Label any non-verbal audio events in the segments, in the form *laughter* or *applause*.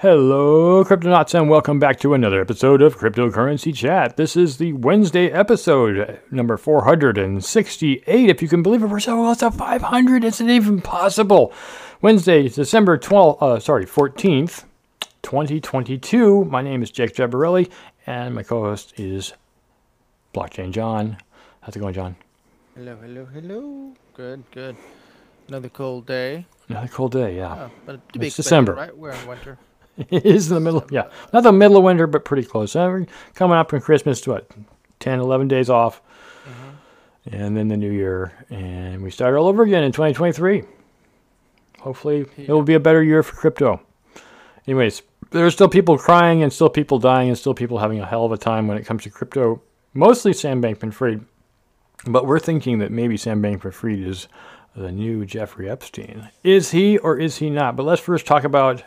Hello, Cryptonauts, and welcome back to another episode of Cryptocurrency Chat. This is the Wednesday episode, number 468. If you can believe it, we're so close to 500. It's not even possible. Wednesday, December 12th, uh, sorry, 14th, 2022. My name is Jake Jabarelli, and my co host is Blockchain John. How's it going, John? Hello, hello, hello. Good, good. Another cold day. Another cold day, yeah. Oh, but It's December. right? We're in winter. *laughs* It is in the middle, yeah. Not the middle of winter, but pretty close. Coming up from Christmas to what, 10, 11 days off. Mm-hmm. And then the new year. And we start all over again in 2023. Hopefully, it will be a better year for crypto. Anyways, there are still people crying and still people dying and still people having a hell of a time when it comes to crypto. Mostly Sam Bankman Fried. But we're thinking that maybe Sam Bankman Fried is the new Jeffrey Epstein. Is he or is he not? But let's first talk about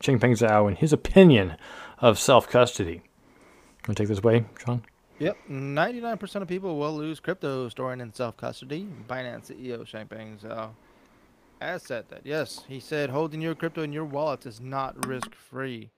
Changpeng Zhao and his opinion of self custody. To take this away, Sean? Yep, 99% of people will lose crypto storing in self-custody. Binance CEO Changpeng Zhao has said that. Yes, he said holding your crypto in your wallet is not risk-free.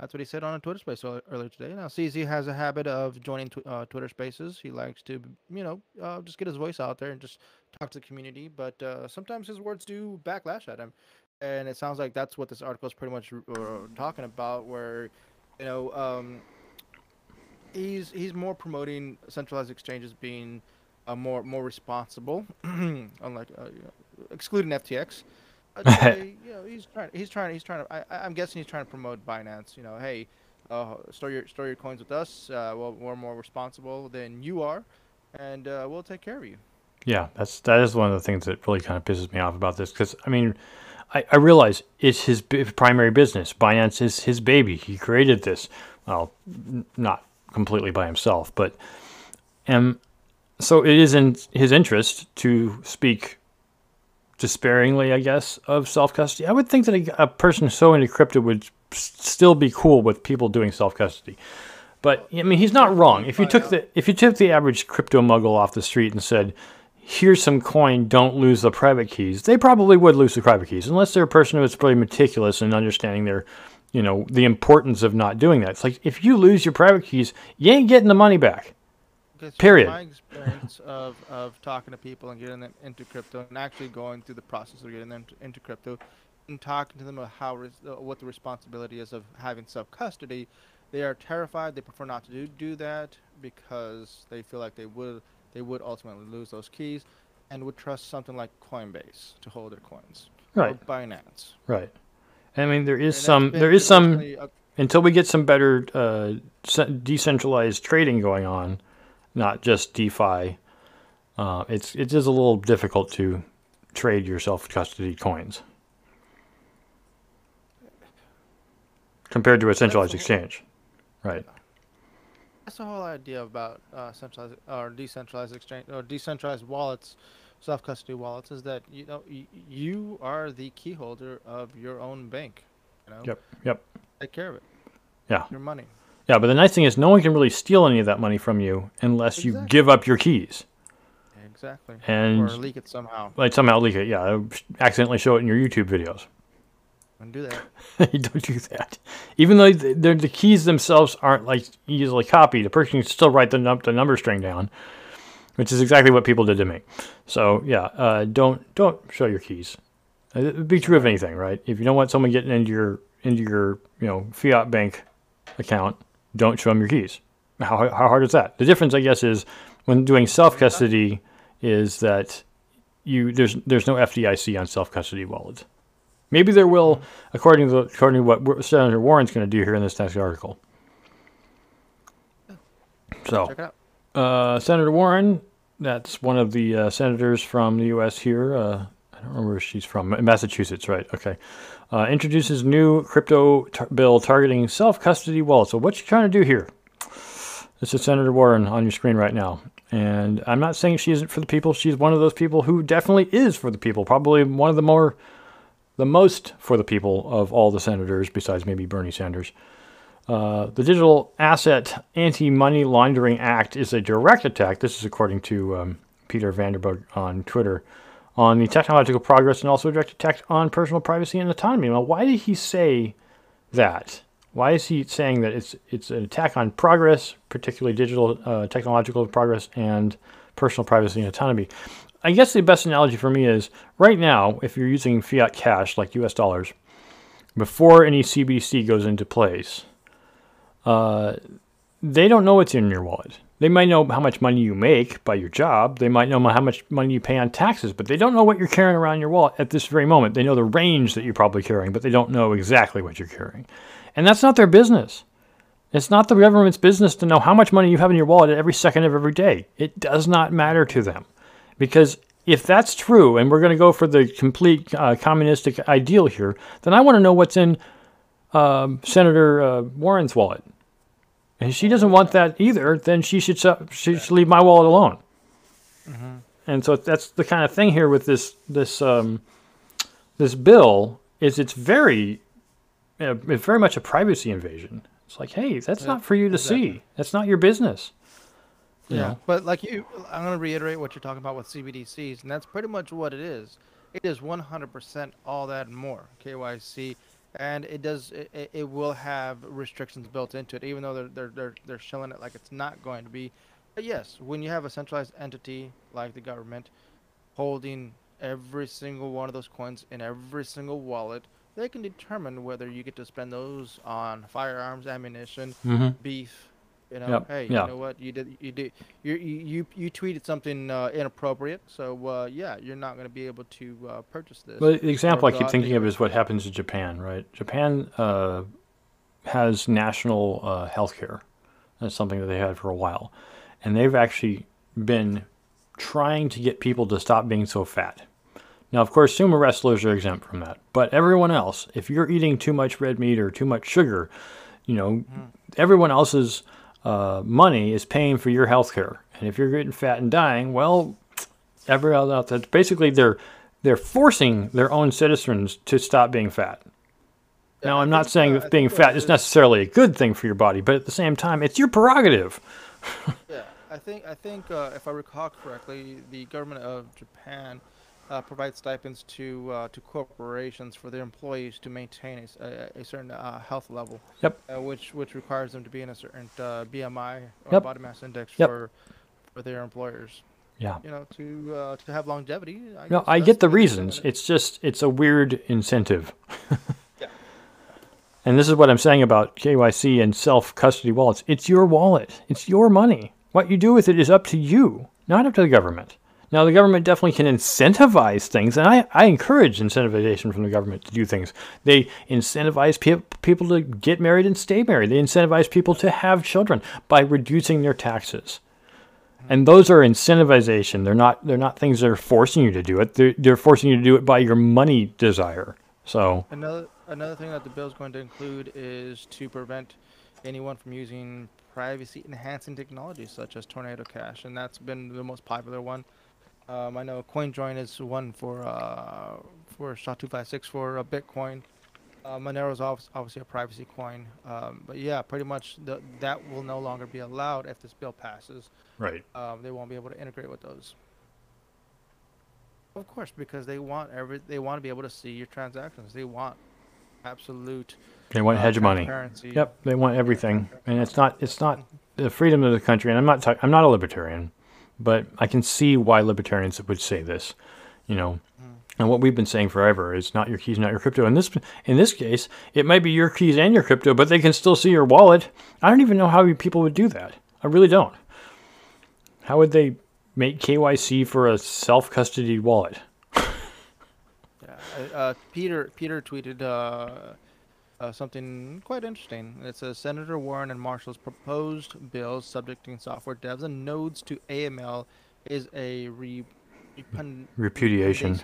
That's what he said on a Twitter space earlier today. Now, CZ has a habit of joining tw- uh, Twitter spaces. He likes to, you know, uh, just get his voice out there and just talk to the community. But uh, sometimes his words do backlash at him. And it sounds like that's what this article is pretty much uh, talking about, where, you know, um, he's he's more promoting centralized exchanges being uh, more more responsible, *clears throat* unlike uh, you know, excluding FTX. Say, *laughs* you know, he's trying. He's trying. He's trying to. I, I'm guessing he's trying to promote Binance. You know, hey, uh, store your store your coins with us. Uh, well, we're more responsible than you are, and uh, we'll take care of you. Yeah, that's that is one of the things that really kind of pisses me off about this because I mean, I, I realize it's his b- primary business. Binance is his baby. He created this. Well, n- not completely by himself, but um, so it is in his interest to speak despairingly, I guess, of self custody. I would think that a, a person so into crypto would still be cool with people doing self custody. But I mean, he's not wrong. If you took the if you took the average crypto muggle off the street and said, "Here's some coin, don't lose the private keys," they probably would lose the private keys, unless they're a person who's pretty meticulous in understanding their, you know, the importance of not doing that. It's like if you lose your private keys, you ain't getting the money back. From Period. My experience *laughs* of, of talking to people and getting them into crypto and actually going through the process of getting them to, into crypto and talking to them about how uh, what the responsibility is of having self custody, they are terrified. They prefer not to do, do that because they feel like they would they would ultimately lose those keys and would trust something like Coinbase to hold their coins Right. or Binance. Right. I mean, there is And some there is some a- until we get some better uh, decentralized trading going on, not just DeFi. Uh, it's it is a little difficult to trade your self custody coins compared to a centralized exchange. Right. That's the whole idea about uh, centralized or decentralized exchange or decentralized wallets, self custody wallets, is that you know y- you are the key holder of your own bank. You know, Yep. Yep. take care of it. Yeah. Your money. Yeah. But the nice thing is, no one can really steal any of that money from you unless you give up your keys Exactly. and or leak it somehow. like somehow leak it. Yeah. Accidentally show it in your YouTube videos. And do that. you *laughs* don't do that. Even though th- the keys themselves aren't like easily copied, the person can still write the, num- the number string down, which is exactly what people did to me. So yeah, uh, don't don't show your keys. Uh, It would be true of anything, right? If you don't want someone getting into your into your you know fiat bank account, don't show them your keys. How how hard is that? The difference, I guess, is when doing self custody, is that you there's there's no FDIC on self custody wallets. Maybe there will, according to the, according to what Senator Warren's going to do here in this next article. So, Check it out. uh, Senator Warren, that's one of the uh, senators from the U.S. here. Uh, I don't remember where she's from. Massachusetts, right? Okay. Uh, introduces new crypto tar- bill targeting self-custody wallets. So, what you trying to do here? This is Senator Warren on your screen right now. And I'm not saying she isn't for the people. She's one of those people who definitely is for the people. Probably one of the more, the most for the people of all the senators, besides maybe Bernie Sanders. Uh, the Digital Asset Anti Money Laundering Act is a direct attack. This is according to um, Peter Vanderberg on Twitter on the technological progress and also a direct attack on personal privacy and autonomy. Well, why did he say that? Why is he saying that it's it's an attack on progress, particularly digital, uh, technological progress, and personal privacy and autonomy? I guess the best analogy for me is right now, if you're using fiat cash like U.S. dollars, before any CBDC goes into place, uh, they don't know what's in your wallet. They might know how much money you make by your job. They might know how much money you pay on taxes, but they don't know what you're carrying around your wallet at this very moment. They know the range that you're probably carrying, but they don't know exactly what you're carrying. And that's not their business. It's not the government's business to know how much money you have in your wallet at every second of every day. It does not matter to them. Because if that's true, and we're going to go for the complete uh, communistic ideal here, then I want to know what's in um, Senator uh, Warren's wallet. And she doesn't want that either, then she should she should leave my wallet alone. Mm-hmm. And so that's the kind of thing here with this this um, this bill is it's very uh, it's very much a privacy invasion. It's like, hey, that's yeah, not for you to exactly. see. That's not your business. You yeah, know? but like you, I'm going to reiterate what you're talking about with CBDCs, and that's pretty much what it is. It is 100% all that and more. KYC and it does it, it will have restrictions built into it even though they're, they're they're they're showing it like it's not going to be but yes when you have a centralized entity like the government holding every single one of those coins in every single wallet they can determine whether you get to spend those on firearms ammunition mm-hmm. beef you know, yep. hey, yeah. you know what? You did, you did, you you you tweeted something uh, inappropriate, so uh, yeah, you're not going to be able to uh, purchase this. Well, the example I keep thinking of is what happens in Japan, right? Japan uh, has national uh, health care. That's something that they had for a while, and they've actually been trying to get people to stop being so fat. Now, of course, sumo wrestlers are exempt from that, but everyone else, if you're eating too much red meat or too much sugar, you know, mm. everyone else's uh, money is paying for your health care. And if you're getting fat and dying, well, every else, that's basically they're they're forcing their own citizens to stop being fat. Yeah, now, I'm not saying uh, that being fat is necessarily a good thing for your body, but at the same time, it's your prerogative. *laughs* yeah, I think I think uh, if I recall correctly, the government of Japan uh, provide stipends to uh, to corporations for their employees to maintain a, a, a certain uh, health level. Yep. Uh, which which requires them to be in a certain uh, BMI or yep. body mass index yep. for for their employers. Yeah. You know, to uh, to have longevity. I no, I get the reasons. It's just it's a weird incentive. *laughs* yeah. And this is what I'm saying about KYC and self custody wallets. It's your wallet. It's your money. What you do with it is up to you, not up to the government. Now, the government definitely can incentivize things, and I, I encourage incentivization from the government to do things. They incentivize pe- people to get married and stay married. They incentivize people to have children by reducing their taxes. And those are incentivization. They're not they're not things that are forcing you to do it. They're, they're forcing you to do it by your money desire. So another another thing that the bill is going to include is to prevent anyone from using privacy enhancing technologies such as Tornado Cash, and that's been the most popular one. Um, I know CoinJoin is one for uh, for SHA-256 for a Bitcoin. Uh, Monero is obviously a privacy coin, um, but yeah, pretty much the, that will no longer be allowed if this bill passes. Right. Um, they won't be able to integrate with those. Of course, because they want every they want to be able to see your transactions. They want absolute. They want uh, hegemony. Yep, they want everything, and it's not it's not the freedom of the country. And I'm not talking. I'm not a libertarian. But I can see why libertarians would say this, you know. Mm. And what we've been saying forever is not your keys, not your crypto. In this in this case, it might be your keys and your crypto, but they can still see your wallet. I don't even know how people would do that. I really don't. How would they make KYC for a self custody wallet? *laughs* yeah, uh, Peter Peter tweeted uh, uh, something quite interesting. It says Senator Warren and Marshall's proposed bill subjecting software devs and nodes to AML is a re- repudiation.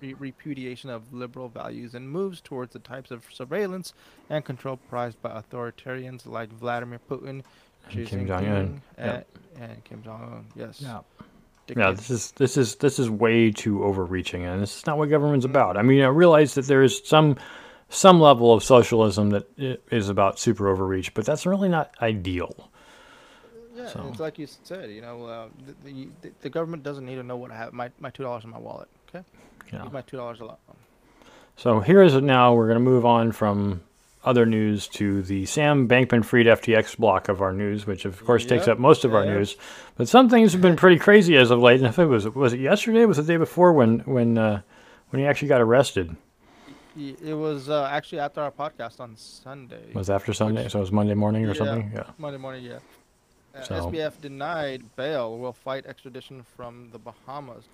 Re- repudiation of liberal values and moves towards the types of surveillance and control prized by authoritarians like Vladimir Putin, and Kim Jong Un, and, and, Kim Jong Un. Yes. Yeah. Yeah, this is this is this is way too overreaching, and this is not what government's about. I mean, I realize that there is some some level of socialism that is about super overreach, but that's really not ideal. Yeah, so. it's like you said, you know, uh, the, the, the, government doesn't need to know what I have my, my two dollars in my wallet. Okay, yeah. my two dollars a lot. So here is it now. We're going to move on from other news to the Sam Bankman Fried FTX block of our news, which of course takes up most of our yep. news. But some things have been pretty crazy as of late. And if it was was it yesterday? Was it the day before when when uh, when he actually got arrested? It was uh, actually after our podcast on Sunday. Was after Sunday? Which- so it was Monday morning or Yeah. something. Yeah. Monday morning, yeah. Uh, So- SBF denied bail. Will fight extradition from the Bahamas.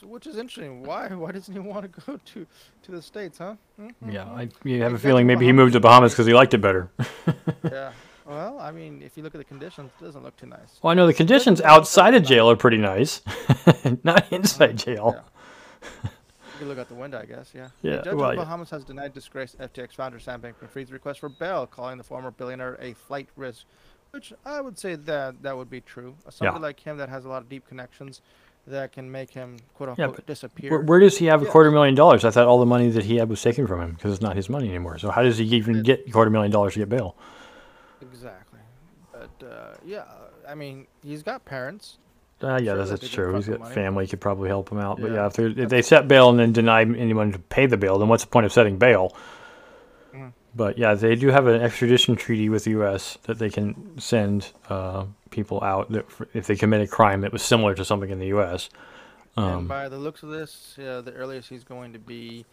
So, which is interesting. Why? Why doesn't he want to go *laughs* to to the states, huh? Hmm? Yeah, I you have a feeling maybe he moved to Bahamas because he liked it better. *laughs* yeah. Well, I mean, if you look at the conditions, it doesn't look too nice. Well, I know the conditions outside of jail are pretty nice, *laughs* not inside jail. Yeah. You can look out the window, I guess. Yeah. Yeah, A judge well, of yeah. the Bahamas has denied disgraced FTX founder Sam Bankman-Fried's request for bail, calling the former billionaire a flight risk. Which I would say that that would be true. Somebody like him that has a lot of deep connections that can make him quote unquote but disappear. Where, where does he have a quarter million dollars? I thought all the money that he had was taken from him because it's not his money anymore. So how does he even get a quarter million dollars to get bail? Exactly. But uh, yeah, I mean, he's got parents. Uh, yeah, Sure, that's, that's true. He's got family could probably help him out. But Yeah. if, they're- if they set bail and then deny anyone to pay the bail, then what's the point of setting bail? Mhm. But yeah, they do have an extradition treaty with the U.S. that they can send uh, people out that, if they commit a crime that was similar to something in the U.S. and Um, by the looks of this, uh, the earliest he's going to be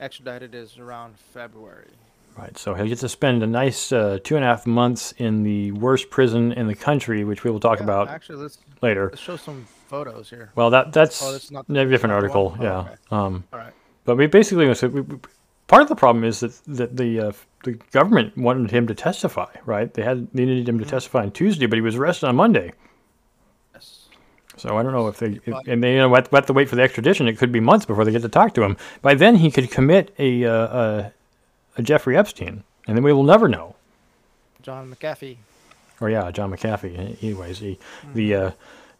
extradited is around February. Right, so he'll get to spend a nice uh, two and a half months in the worst prison in the country, which we will talk Yeah, about Actually, let's later. let's show some photos here. Well, that that's Oh, that's not- a different article. Oh, yeah. okay. Um, All right. but we basically so we, part of the problem is that that the uh, the government wanted him to testify. Right? They had they needed him to Mhm. testify on Tuesday, but he was arrested on Monday. Yes. So I don't know if they if, and they you know, have to wait for the extradition. It could be months before they get to talk to him. By then, he could commit a uh, a, a Jeffrey Epstein, and then we will never know. John McAfee. or yeah, John McAfee. Anyways, he the uh,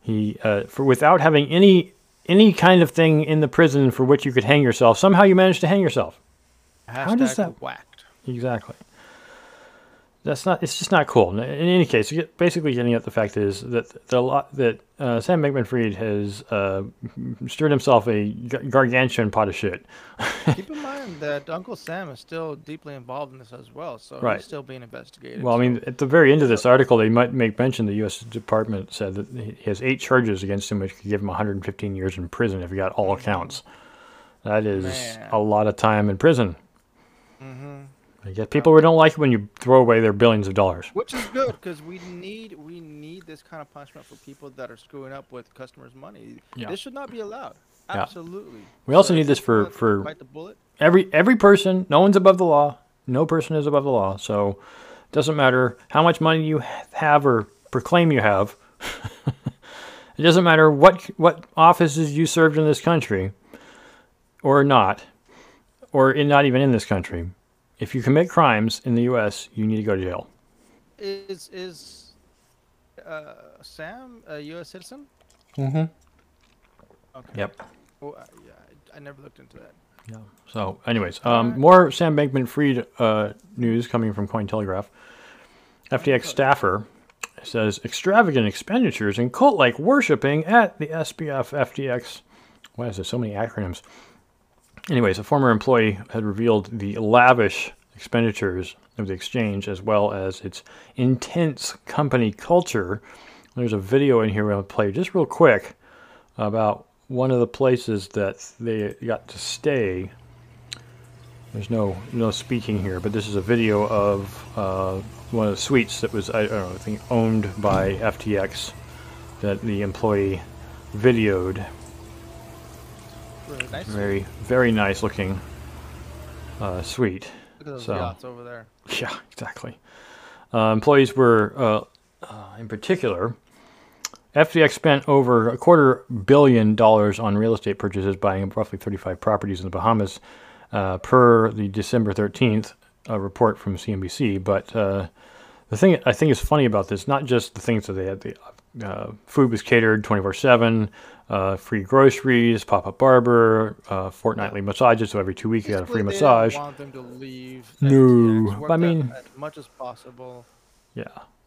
he uh, for without having any any kind of thing in the prison for which you could hang yourself. Somehow you managed to hang yourself. How does that- whacked? Exactly. That's not. It's just not cool. In any case, basically getting at the fact is that the lot that uh, Sam Bankman-Fried has uh, stirred himself a gargantuan pot of shit. *laughs* Keep in mind that Uncle Sam is still deeply involved in this as well, so Right. he's still being investigated. Well, I mean, at the very end of this article, they might make mention the U.S. Department said that he has eight charges against him, which could give him 115 years in prison if he got all counts. That is Man. a lot of time in prison. Mhm. I guess people don't like it when you throw away their billions of dollars. which is good because we need we need this kind of punishment for people that are screwing up with customers' money. Yeah. This should not be allowed. Yeah. Absolutely. We also So need this for- for- bite the bullet. Every every person, no one's above the law. No person is above the law. So it doesn't matter how much money you have or proclaim you have. *laughs* it doesn't matter what what offices you served in this country or not, or in not even in this country. If you commit crimes in the U.S., you need to go to jail. Is is uh, Sam a U.S. citizen? Mm-hmm. Okay. Yep. Well, I, yeah, I, I never looked into that. Yeah. So, anyways, um, Alright. more Sam Bankman-Fried uh, news coming from Cointelegraph. FTX staffer says extravagant expenditures and cult-like worshiping at the SBF FTX. Why is there so many acronyms? Anyways, a former employee had revealed the lavish expenditures of the exchange as well as its intense company culture. There's a video in here we'll play just real quick about one of the places that they got to stay. There's no no speaking here, but this is a video of uh, one of the suites that was I don't know I think owned by FTX that the employee videoed. Really nice. Very very nice looking uh, suite. Look at those so- yachts over there. Yeah, exactly. Uh, employees were, uh, uh, in particular, FTX spent over a quarter billion dollars on real estate purchases, buying roughly 35 properties in the Bahamas, uh, per the December 13th uh, report from CNBC. But uh, the thing I think is funny about this, not just the things that they had, the uh, food was catered 24 7, uh, free groceries, pop up barber, uh, fortnightly massages, so every two weeks you got a free they massage. didn't want them to leave. No, I mean- as much as possible. Yeah,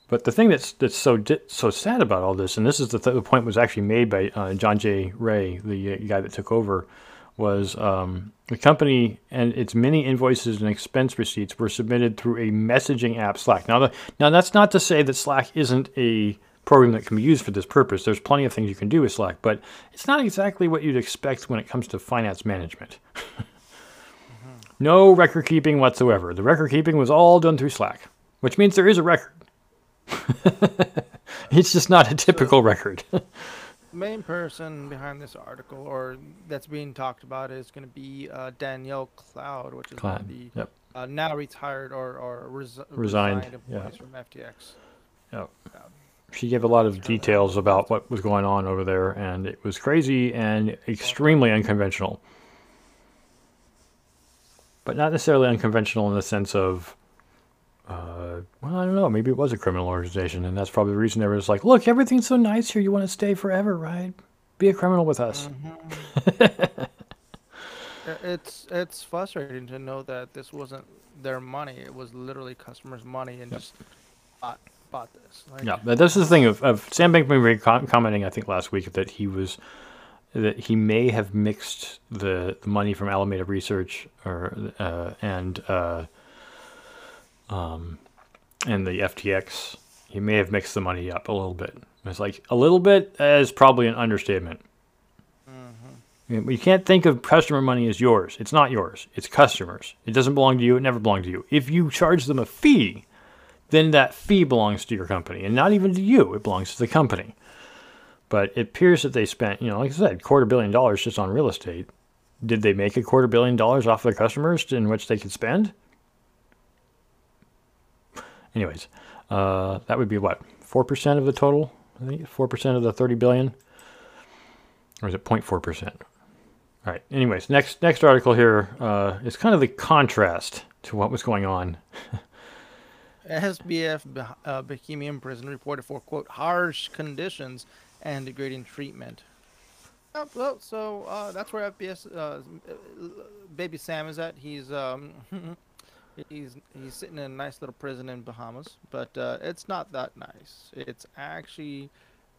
but the thing that's that's so di- so sad about all this, and this is the, th- the point was actually made by uh, John J. Ray, the uh, guy that took over was um, the company and its many invoices and expense receipts were submitted through a messaging app, Slack. Now, the, now that's not to say that Slack isn't a program that can be used for this purpose. There's plenty of things you can do with Slack, but it's not exactly what you'd expect when it comes to finance management. *laughs* No record keeping whatsoever. The record keeping was all done through Slack, which means there is a record. *laughs* it's just not a typical record. *laughs* main person behind this article or that's being talked about is going to be uh, Danielle Cloud, which is Cloud, the yep. uh, now retired or, or res- Resigned, employees yeah. from FTX. Yep. She gave a lot of details about what was going on over there, and it was crazy and extremely unconventional. But not necessarily unconventional in the sense of, uh, well, I don't know, maybe it was a criminal organization, and that's probably the reason they were just like, look, everything's so nice here, you want to stay forever, right? Be a criminal with us. I- *laughs* It's it's frustrating to know that this wasn't their money. It was literally customers' money and just bought bought this. Like, Yeah, but this is the thing of, of Sam Bankman com- commenting, I think last week that he was that he may have mixed the, the money from Alameda Research or uh, and uh, um, and the FTX. He may have mixed the money up a little bit. It's like a little bit is probably an understatement. You you can't think of customer money as yours. It's not yours. It's customers. It doesn't belong to you. It never belonged to you. If you charge them a fee, then that fee belongs to your company and not even to you. It belongs to the company. But it appears that they spent, you know, like I said, quarter billion dollars just on real estate. Did they make a quarter billion dollars off their customers in which they could spend? Anyways, uh, that would be what four percent of the total. I think four percent of the thirty billion, or is it 0.4 percent? All right. Anyways, next next article here uh, is kind of the contrast to what was going on *laughs* SBF uh, Bahamian Prison reported for quote harsh conditions and degrading treatment. Uh, well, so uh, that's where FBS uh, baby Sam is at. He's um, *laughs* he's he's sitting in a nice little prison in Bahamas, but uh, it's not that nice. It's actually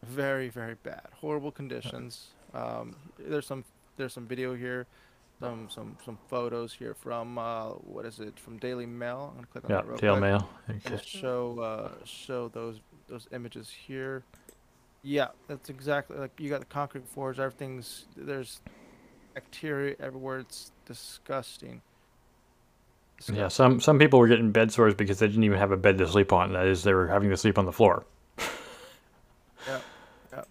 very very bad, horrible conditions. *laughs* Um, there's some there's some video here, some some some photos here from uh, what is it from Daily Mail. I'm gonna click on Yeah, that real Tail quick. Mail. We'll Okay. show uh, show those those images here. Yeah, that's exactly like you got the concrete floors. Everything's there's bacteria everywhere. It's disgusting. Yeah, some some people were getting bed sores because they didn't even have a bed to sleep on. That is, they were having to sleep on the floor.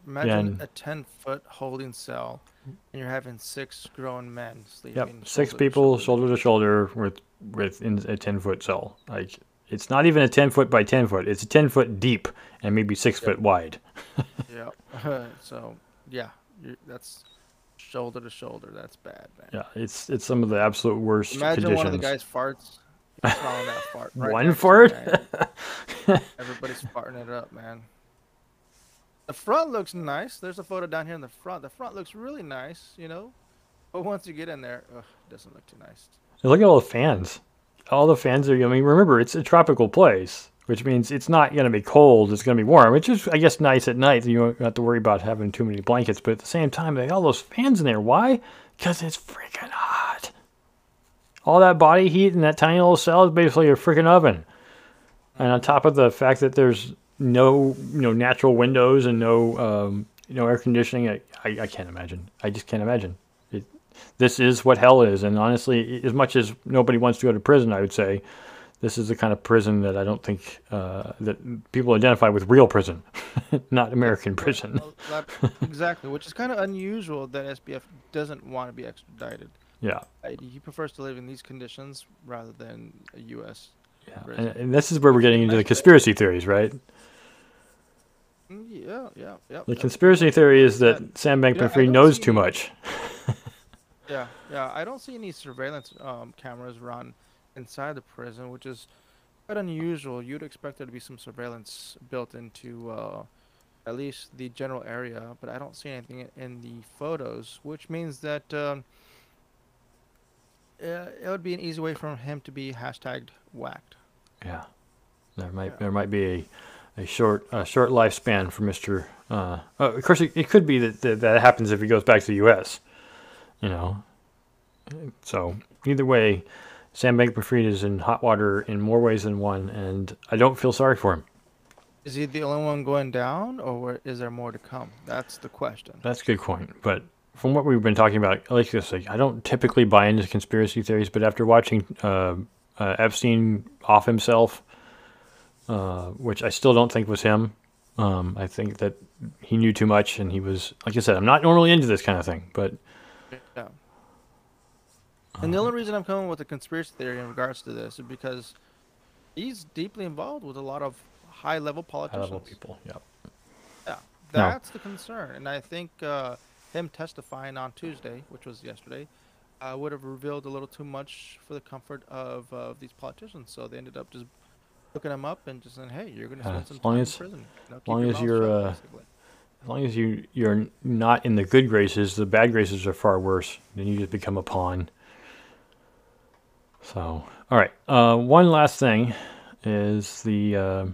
Imagine a ten foot holding cell, and you're having six grown men sleeping. Yep, six people shoulder. to shoulder with with in a ten foot cell. Like it's not even a ten foot by ten foot. It's a ten foot deep and maybe six foot wide. Yeah. *laughs* *laughs* so yeah, that's shoulder to shoulder. That's bad, man. Yeah, it's it's some of the absolute worst conditions. Imagine conditions. one of the guys farts. That fart. *laughs* right One fart? Everybody's farting it up, man. The front looks nice. There's a photo down here in the front. The front looks really nice, you know. But once you get in there, ugh, it doesn't look too nice. Look at all the fans. All the fans are. I mean, remember it's a tropical place, which means it's not going to be cold. It's going to be warm, which is, I guess, nice at night. You don't have to worry about having too many blankets. But at the same time, they got all those fans in there. Why? Because it's freaking hot. All that body heat in that tiny little cell is basically a freaking oven. And on top of the fact that there's no, you know, natural windows and no, um, you know, air conditioning, I, I, I can't imagine. I just can't imagine. It, this is what hell is. And honestly, as much as nobody wants to go to prison, I would say this is the kind of prison that I don't think uh, that people identify with real prison, *laughs* not American prison. Exactly, which is kind of unusual that SBF doesn't want to be extradited. Yeah. He prefers to live in these conditions rather than a U.S. yeah. And, this is where we're getting into the conspiracy theories, right? Mm, Yeah, yeah, yeah. The yeah. conspiration theory is that Sam I Bankman-Fried don't knows too any- much. *laughs* Yeah, yeah. I don't see any surveillance um, cameras run inside the prison, which is quite unusual. You'd expect there to be some surveillance built into uh, at least the general area, but I don't see anything in the photos, which means that um, uh, it would be an easy way for him to be hashtagged whacked. Yeah, there might Yeah. there might be a, a short a short lifespan for Mister. Uh, oh, of course, it, it could be that, that that happens if he goes back to the U.S. You know, So either way, Sam Bankman-Fried is in hot water in more ways than one, and I don't feel sorry for him. Is he the only one going down, or is there more to come? That's the question. That's a good point. But from what we've been talking about, like I say, I don't typically buy into conspiracy theories, but after watching uh, uh, Epstein off himself, uh, which I still don't think was him, um, I think that he knew too much, and he was, like I said, I'm not normally into this kind of thing, but Yeah. And the only reason I'm coming with a conspiracy theory in regards to this is because he's deeply involved with a lot of high-level politicians. High-level people, yeah. Yeah, No. that's the concern, and I think uh, him testifying on Tuesday, which was yesterday, uh, would have revealed a little too much for the comfort of uh, these politicians. So they ended up just looking him up and just saying, "Hey, you're going to spend as some time as- in prison. You know, keep long as you're, shut," uh. As long as you you're not in the good graces, the bad graces are far worse. Then you just become a pawn. So, all right. Uh, one last thing is the uh,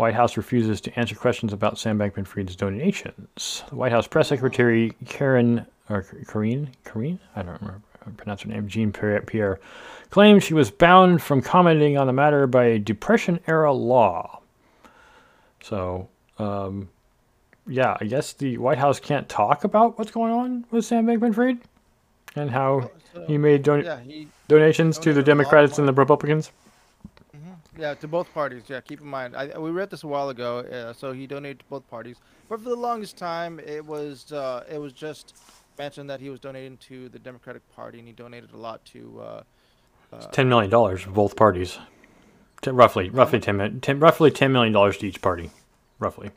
White House refuses to answer questions about Sam Bankman-Fried's donations. The White House press secretary Karen or Karine Karine I don't remember how to pronounce her name Jean Pierre, Pierre claimed she was bound from commenting on the matter by a Depression-era law. So. Um, yeah, I guess the White House can't talk about what's going on with Sam Bankman-Fried and how So, he made don- yeah, he donations to the donated a lot of Democrats and the Republicans. Yeah, to both parties. Yeah, keep in mind. I, we read this a while ago. Uh, so he donated to both parties, but for the longest time, it was uh, it was just mentioned that he was donating to the Democratic Party, and he donated a lot to. Uh, uh, Ten million dollars for both parties, roughly, roughly ten, ten, roughly ten million dollars to each party, roughly.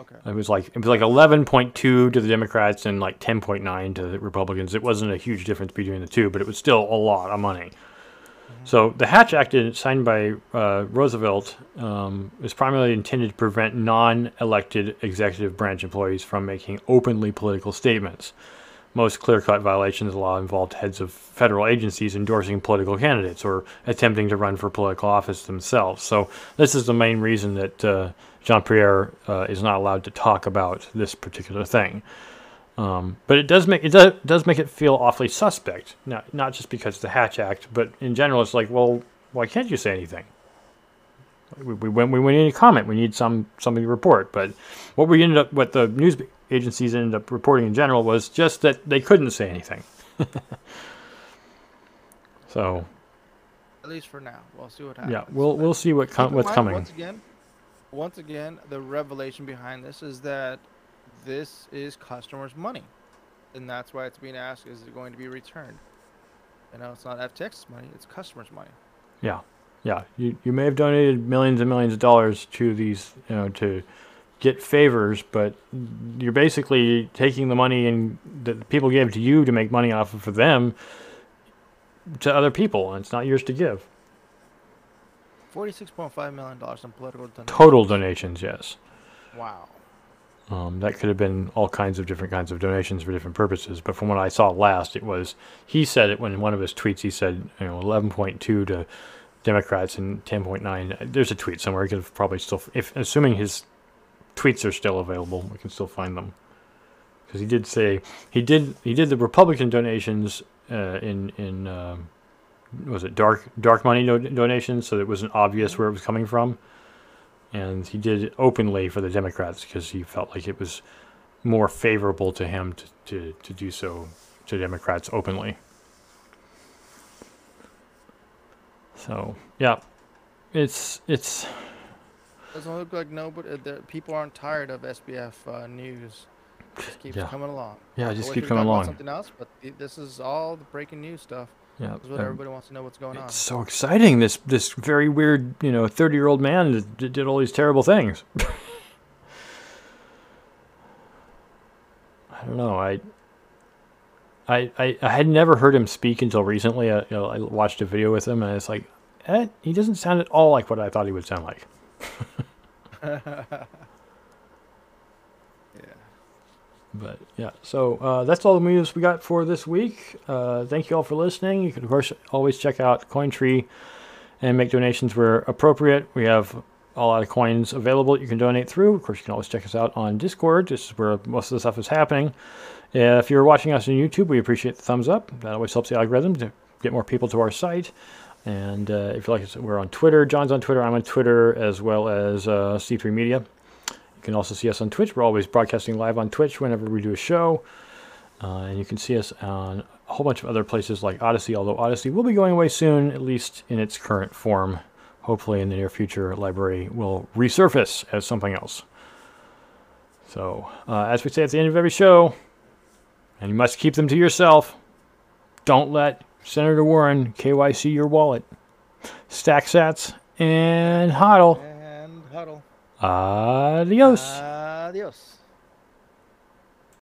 okay. It was like it was like eleven point two to the Democrats and like ten point nine to the Republicans. It wasn't a huge difference between the two, but it was still a lot of money. So the Hatch Act, signed by uh, Roosevelt, um, is primarily intended to prevent non-elected executive branch employees from making openly political statements. Most clear-cut violations of the law involved heads of federal agencies endorsing political candidates or attempting to run for political office themselves. So this is the main reason that uh, Jean Pierre uh, is not allowed to talk about this particular thing. Um, but it does make it does, does make it feel awfully suspect. Not not just because of the Hatch Act, but in general, it's like, well, why can't you say anything? We, we, we, we need a comment, we need some something to report. But what we ended up, what the news agencies ended up reporting in general was just that they couldn't say anything. *laughs* so At least for now, we'll see what happens. yeah, we'll we'll see what com- what's mind, coming. Once again, once again, the revelation behind this is that this is customers' money, and that's why it's being asked: Is it going to be returned? You know, it's not FTX's money; it's customers' money. Yeah, yeah. You you may have donated millions and millions of dollars to these, you know, to get favors, but you're basically taking the money and that people gave to you to make money off of for them to other people, and it's not yours to give. Forty-six point five million dollars in political donations. Total donations, yes. Wow. Um, that could have been all kinds of different kinds of donations for different purposes. But from what I saw last, it was he said it when one of his tweets he said you know 11.2 to Democrats and 10.9. There's a tweet somewhere. He could probably still, if assuming his tweets are still available, we can still find them. Because he did say he did he did the Republican donations uh, in in um, was it dark dark money do- donations, so it wasn't obvious where it was coming from and he did it openly for the Democrats because he felt like it was more favorable to him to, to, to do so to Democrats openly. So yeah, it's it's Doesn't look like nobody. Uh, the, people aren't tired of SBF uh, news. Just keeps Yeah. coming along. yeah, just keep coming along. Something else, but this is all the breaking news stuff. Yeah, This is what um, everybody wants to know what's going on. it's so exciting. This this very weird you know thirty year old man that did, did all these terrible things. *laughs* I don't know. I, I, I, I had never heard him speak until recently. I, you know, I watched a video with him, and it's like, eh, he doesn't sound at all like what I thought he would sound like. *laughs* *laughs* yeah. But yeah, so uh, that's all the news we got for this week. Uh, thank you all for listening. You can, of course, always check out CoinTree and make donations where appropriate. We have a lot of coins available you can donate through. Of course, you can always check us out on Discord. This is where most of the stuff is happening. If you're watching us on YouTube, we appreciate the thumbs up. That always helps the algorithm to get more people to our site. And uh, if you like, us, we're on Twitter. John's on Twitter. I'm on Twitter as well as uh, C3 Media. You can also see us on Twitch. We're always broadcasting live on Twitch whenever we do a show. Uh, and you can see us on a whole bunch of other places like Odysee, although Odysee will be going away soon, at least in its current form. Hopefully, in the near future, LBRY will resurface as something else. So, uh, as we say at the end of every show, and you must keep them to yourself, don't let Senator Warren KYC your wallet. Stack sats and hodl. And huddle. Adiós. Adiós.